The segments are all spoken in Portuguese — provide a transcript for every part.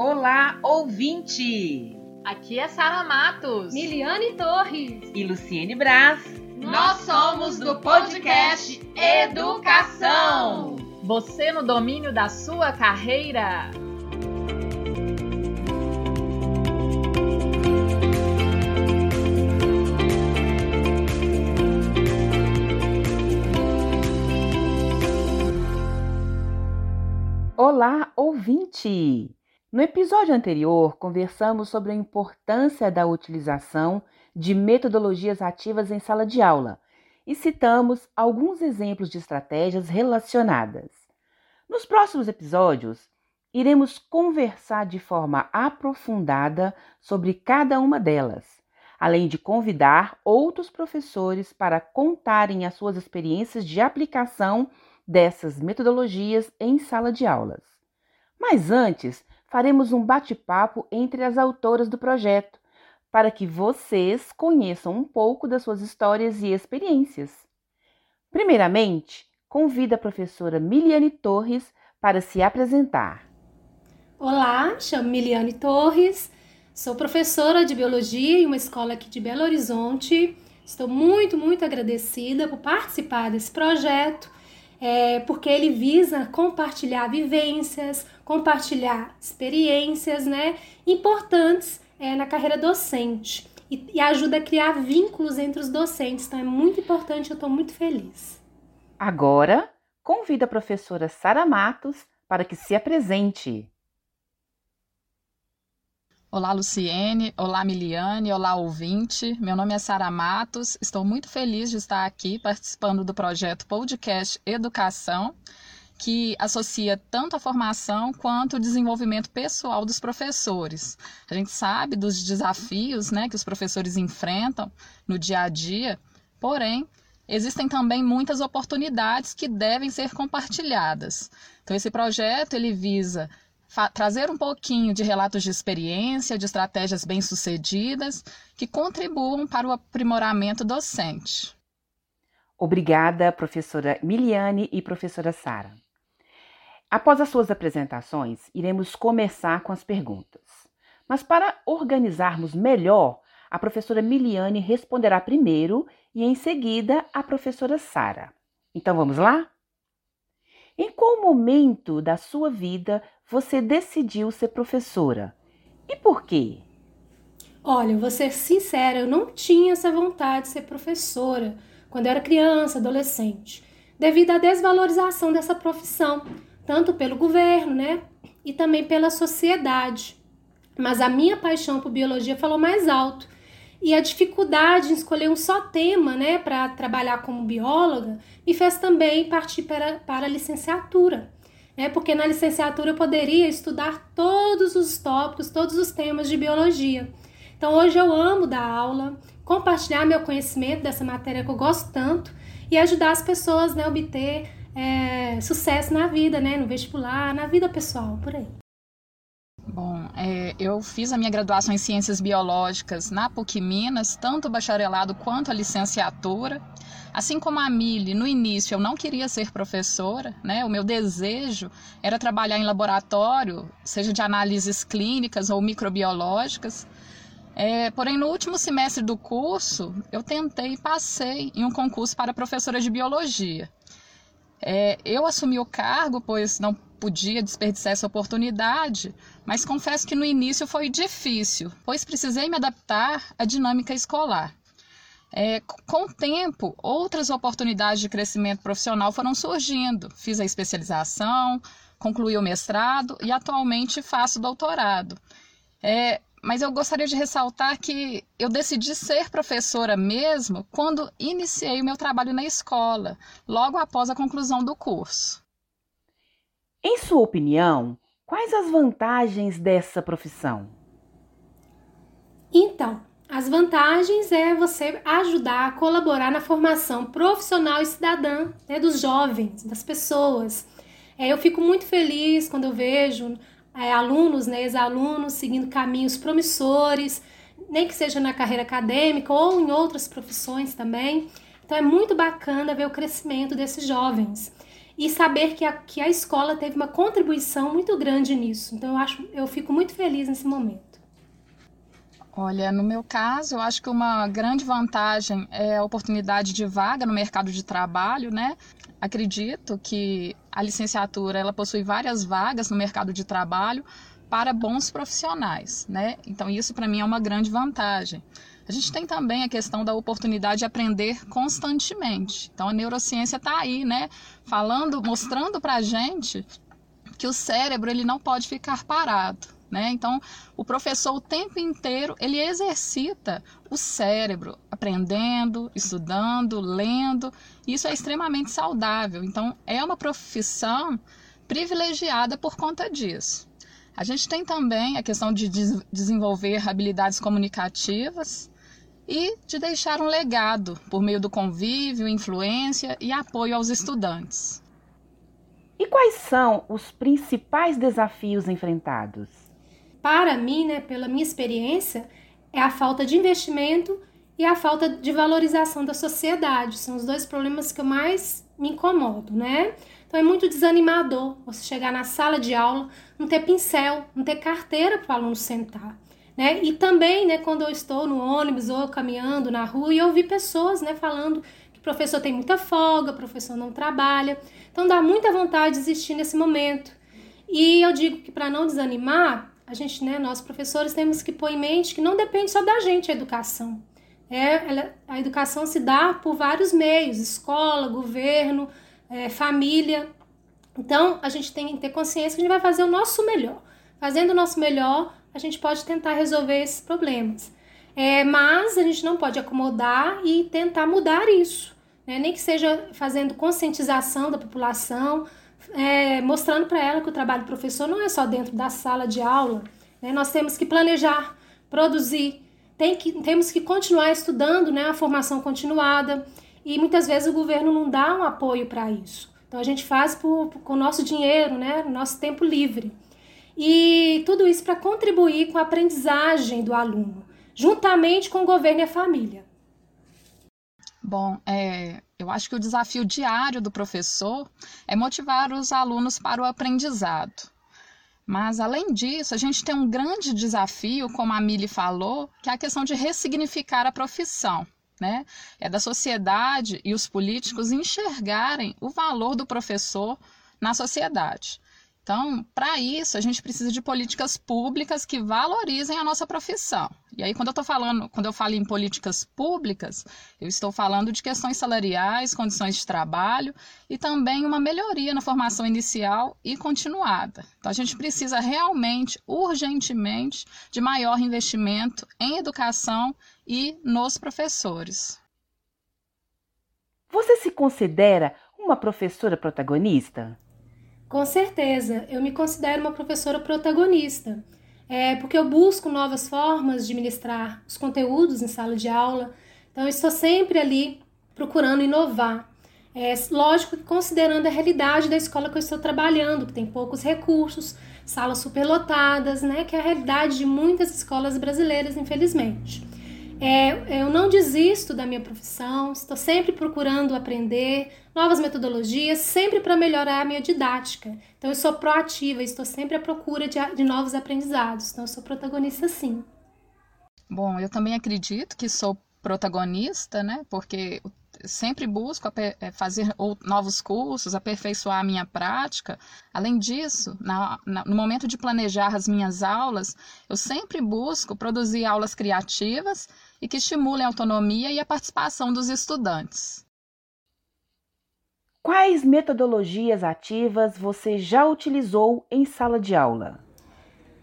Olá, ouvinte! Aqui é Sara Matos, Miliane Torres e Luciene Braz. Nós somos do podcast Educação. Você no domínio da sua carreira. Olá, ouvinte! No episódio anterior, conversamos sobre a importância da utilização de metodologias ativas em sala de aula e citamos alguns exemplos de estratégias relacionadas. Nos próximos episódios, iremos conversar de forma aprofundada sobre cada uma delas, além de convidar outros professores para contarem as suas experiências de aplicação dessas metodologias em sala de aulas. Mas antes, faremos um bate-papo entre as autoras do projeto, para que vocês conheçam um pouco das suas histórias e experiências. Primeiramente, convido a professora Miliane Torres para se apresentar. Olá, chamo Miliane Torres, sou professora de biologia em uma escola aqui de Belo Horizonte. Estou muito, muito agradecida por participar desse projeto é, porque ele visa compartilhar vivências, compartilhar experiências né, importantes é, na carreira docente e, e, ajuda a criar vínculos entre os docentes. Então é muito importante, eu estou muito feliz. Agora, convido a professora Sara Matos para que se apresente. Olá, Luciene. Olá, Miliane. Olá, ouvinte. Meu nome é Sara Matos. Estou muito feliz de estar aqui participando do projeto Podcast Educação, que associa tanto a formação quanto o desenvolvimento pessoal dos professores. A gente sabe dos desafios né, que os professores enfrentam no dia a dia, porém, existem também muitas oportunidades que devem ser compartilhadas. Então, esse projeto ele visa trazer um pouquinho de relatos de experiência, de estratégias bem-sucedidas que contribuam para o aprimoramento docente. Obrigada, professora Miliane e professora Sara. Após as suas apresentações, iremos começar com as perguntas. Mas para organizarmos melhor, a professora Miliane responderá primeiro e em seguida a professora Sara. Então vamos lá? Em qual momento da sua vida você decidiu ser professora? E por quê? Olha, vou ser sincera, eu não tinha essa vontade de ser professora quando eu era criança, adolescente, devido à desvalorização dessa profissão, tanto pelo governo, né, e também pela sociedade. Mas a minha paixão por biologia falou mais alto. E a dificuldade em escolher um só tema, né, para trabalhar como bióloga, me fez também partir para, para a licenciatura né? Porque na licenciatura eu poderia estudar todos os tópicos, todos os temas de biologia. Então hoje eu amo dar aula, compartilhar meu conhecimento dessa matéria que eu gosto tanto e ajudar as pessoas né, a obter é, sucesso na vida, né, no vestibular, na vida pessoal, por aí. Bom, é, eu fiz a minha graduação em Ciências Biológicas na PUC Minas, tanto o bacharelado quanto a licenciatura. Assim como a Mili, no início eu não queria ser professora, né? O meu desejo era trabalhar em laboratório, seja de análises clínicas ou microbiológicas. É, porém, no último semestre do curso, eu tentei e passei em um concurso para professora de biologia. É, eu assumi o cargo, pois não podia desperdiçar essa oportunidade, mas confesso que no início foi difícil, pois precisei me adaptar à dinâmica escolar. É, com o tempo, outras oportunidades de crescimento profissional foram surgindo. Fiz a especialização, concluí o mestrado e atualmente faço doutorado. É, mas eu gostaria de ressaltar que eu decidi ser professora mesmo quando iniciei o meu trabalho na escola, logo após a conclusão do curso. Em sua opinião, quais as vantagens dessa profissão? Então, as vantagens é você ajudar a colaborar na formação profissional e cidadã né, dos jovens, das pessoas. É, eu fico muito feliz quando eu vejo é, alunos, né, ex-alunos, seguindo caminhos promissores, nem que seja na carreira acadêmica ou em outras profissões também. Então é muito bacana ver o crescimento desses jovens. e saber que a, que a escola teve uma contribuição muito grande nisso. Então, eu, acho, eu fico muito feliz nesse momento. Olha, no meu caso, eu acho que uma grande vantagem é a oportunidade de vaga no mercado de trabalho, né? Acredito que a licenciatura ela possui várias vagas no mercado de trabalho para bons profissionais, né? Então isso para mim é uma grande vantagem. A gente tem também a questão da oportunidade de aprender constantemente. Então a neurociência está aí, né? Falando, mostrando para gente que o cérebro ele não pode ficar parado. Né? Então, o professor o tempo inteiro ele exercita o cérebro, aprendendo, estudando, lendo. Isso é extremamente saudável. Então, é uma profissão privilegiada por conta disso. A gente tem também a questão de desenvolver habilidades comunicativas e de deixar um legado por meio do convívio, influência e apoio aos estudantes. E quais são os principais desafios enfrentados? Para mim, né, pela minha experiência, é a falta de investimento e a falta de valorização da sociedade. São os dois problemas que eu mais me incomodo, né? Então é muito desanimador você chegar na sala de aula, não ter pincel, não ter carteira para o aluno sentar. Né? E também, né, quando eu estou no ônibus ou caminhando na rua e ouvir pessoas né, falando que o professor tem muita folga, o professor não trabalha. Então dá muita vontade de existir nesse momento. E eu digo que para não desanimar, a gente, né, nós professores temos que pôr em mente que não depende só da gente a educação. É, ela, a educação se dá por vários meios, escola, governo, é, família. Então, a gente tem que ter consciência que a gente vai fazer o nosso melhor. Fazendo o nosso melhor, a gente pode tentar resolver esses problemas. É, mas a gente não pode acomodar e tentar mudar isso. Né? Nem que seja fazendo conscientização da população, é, mostrando para ela que o trabalho do professor não é só dentro da sala de aula. Né? Nós temos que planejar, produzir, tem que, temos que continuar estudando né? a formação continuada e muitas vezes o governo não dá um apoio para isso. Então a gente faz por, por, com o nosso dinheiro, né, nosso tempo livre. E tudo isso para contribuir com a aprendizagem do aluno, juntamente com o governo e a família. Bom, é, eu acho que o desafio diário do professor é motivar os alunos para o aprendizado. Mas, além disso, a gente tem um grande desafio, como a Mili falou, que é a questão de ressignificar a profissão né? É da sociedade e os políticos enxergarem o valor do professor na sociedade. Então, para isso, a gente precisa de políticas públicas que valorizem a nossa profissão. E aí, quando eu estou falando, quando eu falo em políticas públicas, eu estou falando de questões salariais, condições de trabalho e também uma melhoria na formação inicial e continuada. Então, a gente precisa realmente, urgentemente, de maior investimento em educação e nos professores. Você se considera uma professora protagonista? Com certeza, eu me considero uma professora protagonista, é, porque eu busco novas formas de ministrar os conteúdos em sala de aula, então eu estou sempre ali procurando inovar. É, lógico que considerando a realidade da escola que eu estou trabalhando, que tem poucos recursos, salas superlotadas, né, que é a realidade de muitas escolas brasileiras, infelizmente. É, eu não desisto da minha profissão, estou sempre procurando aprender novas metodologias, sempre para melhorar a minha didática. Então, eu sou proativa, estou sempre à procura de, de novos aprendizados. Então, eu sou protagonista sim. Bom, eu também acredito que sou protagonista, né? Porque sempre busco é, fazer novos cursos, aperfeiçoar a minha prática. Além disso, na, na, no momento de planejar as minhas aulas, eu sempre busco produzir aulas criativas e que estimulem a autonomia e a participação dos estudantes. Quais metodologias ativas você já utilizou em sala de aula?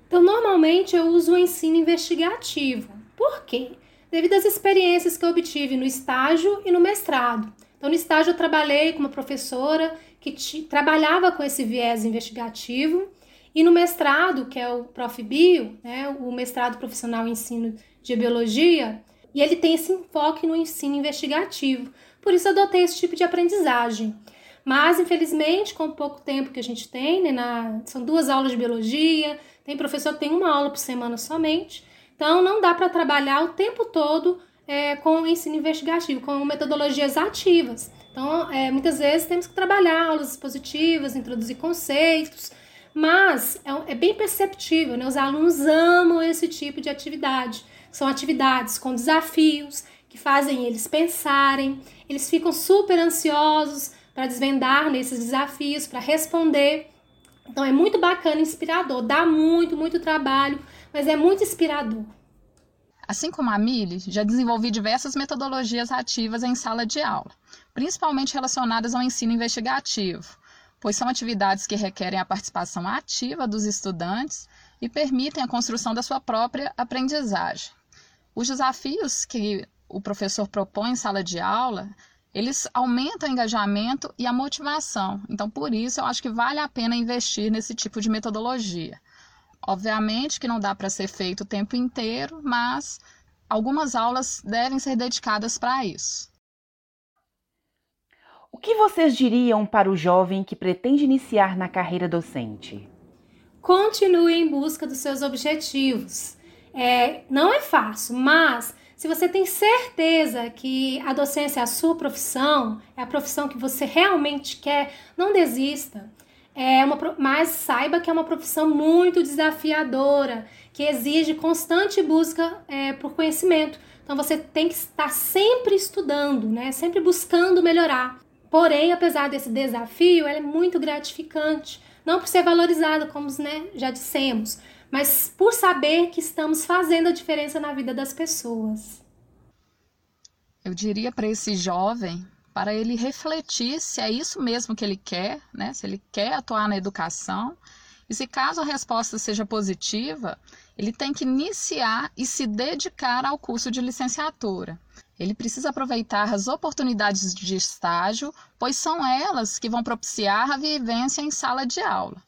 Então, normalmente eu uso o ensino investigativo. Por quê? Devido às experiências que eu obtive no estágio e no mestrado. Então, no estágio eu trabalhei com uma professora que trabalhava com esse viés investigativo e no mestrado, que é o Prof. Bio, né, o mestrado profissional em ensino de biologia, e ele tem esse enfoque no ensino investigativo. Por isso adotei esse tipo de aprendizagem. Mas, infelizmente, com o pouco tempo que a gente tem, né, na, são duas aulas de biologia, tem professor que tem uma aula por semana somente, então não dá para trabalhar o tempo todo é, com o ensino investigativo, com metodologias ativas. Então, é, muitas vezes temos que trabalhar aulas expositivas, introduzir conceitos, mas é, é bem perceptível, né? Os alunos amam esse tipo de atividade. São atividades com desafios que fazem eles pensarem, eles ficam super ansiosos para desvendar nesses desafios, para responder. Então é muito bacana, inspirador, dá muito, muito trabalho, mas é muito inspirador. Assim como a Mili, já desenvolvi diversas metodologias ativas em sala de aula, principalmente relacionadas ao ensino investigativo, pois são atividades que requerem a participação ativa dos estudantes e permitem a construção da sua própria aprendizagem. Os desafios que o professor propõe em sala de aula, eles aumentam o engajamento e a motivação. Então, por isso, eu acho que vale a pena investir nesse tipo de metodologia. Obviamente que não dá para ser feito o tempo inteiro, mas algumas aulas devem ser dedicadas para isso. O que vocês diriam para o jovem que pretende iniciar na carreira docente? Continue em busca dos seus objetivos. É, não é fácil, mas se você tem certeza que a docência é a sua profissão, é a profissão que você realmente quer, não desista. É uma, mas saiba que é uma profissão muito desafiadora, que exige constante busca é, por conhecimento. Então você tem que estar sempre estudando, né? sempre buscando melhorar. Porém, apesar desse desafio, ela é muito gratificante. Não por ser valorizada, como né, já dissemos, mas por saber que estamos fazendo a diferença na vida das pessoas. Eu diria para esse jovem para ele refletir se é isso mesmo que ele quer, né? se ele quer atuar na educação. E se caso a resposta seja positiva, ele tem que iniciar e se dedicar ao curso de licenciatura. Ele precisa aproveitar as oportunidades de estágio, pois são elas que vão propiciar a vivência em sala de aula.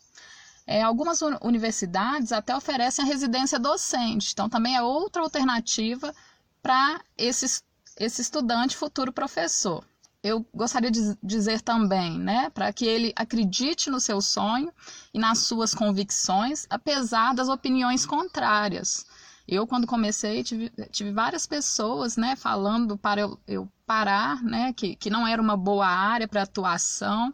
É, algumas universidades até oferecem a residência docente, então também é outra alternativa para esse, esse estudante futuro professor eu gostaria de dizer também, né, para que ele acredite no seu sonho e nas suas convicções, apesar das opiniões contrárias. Eu, quando comecei, tive, tive várias pessoas né, falando para eu, eu parar, né, que, que não era uma boa área para atuação.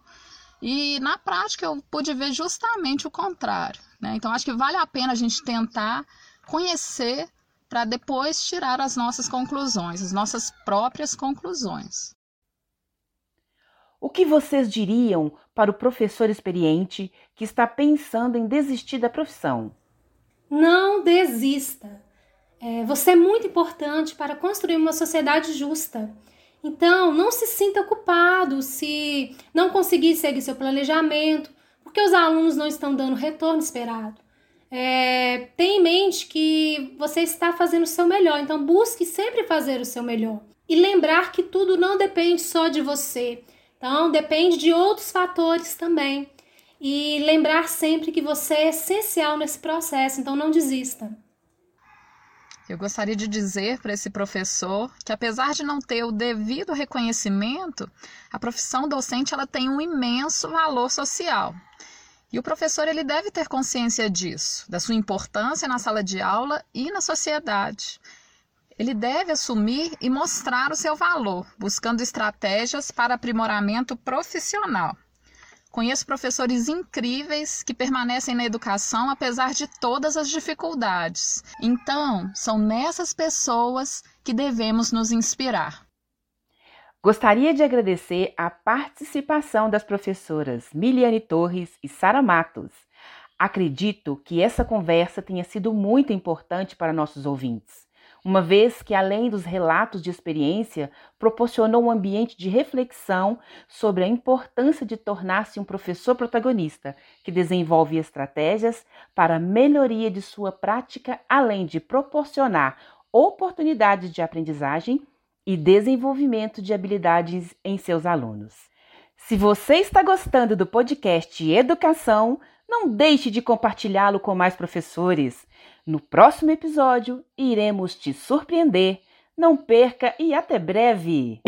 E na prática eu pude ver justamente o contrário. Né? Então acho que vale a pena a gente tentar conhecer para depois tirar as nossas conclusões, as nossas próprias conclusões. O que vocês diriam para o professor experiente que está pensando em desistir da profissão? Não desista. É, você é muito importante para construir uma sociedade justa. Então, não se sinta culpado se não conseguir seguir seu planejamento, porque os alunos não estão dando o retorno esperado. É, tenha em mente que você está fazendo o seu melhor, então busque sempre fazer o seu melhor. E lembrar que tudo não depende só de você. Então, depende de outros fatores também. E lembrar sempre que você é essencial nesse processo, então não desista. Eu gostaria de dizer para esse professor que apesar de não ter o devido reconhecimento, a profissão docente ela tem um imenso valor social. E o professor ele deve ter consciência disso, da sua importância na sala de aula e na sociedade ele deve assumir e mostrar o seu valor, buscando estratégias para aprimoramento profissional. Conheço professores incríveis que permanecem na educação apesar de todas as dificuldades. Então, são nessas pessoas que devemos nos inspirar. Gostaria de agradecer a participação das professoras Miliane Torres e Sara Matos. Acredito que essa conversa tenha sido muito importante para nossos ouvintes uma vez que, além dos relatos de experiência, proporcionou um ambiente de reflexão sobre a importância de tornar-se um professor protagonista, que desenvolve estratégias para a melhoria de sua prática, além de proporcionar oportunidades de aprendizagem e desenvolvimento de habilidades em seus alunos. Se você está gostando do podcast Educação, não deixe de compartilhá-lo com mais professores. No próximo episódio, iremos te surpreender. Não perca e até breve!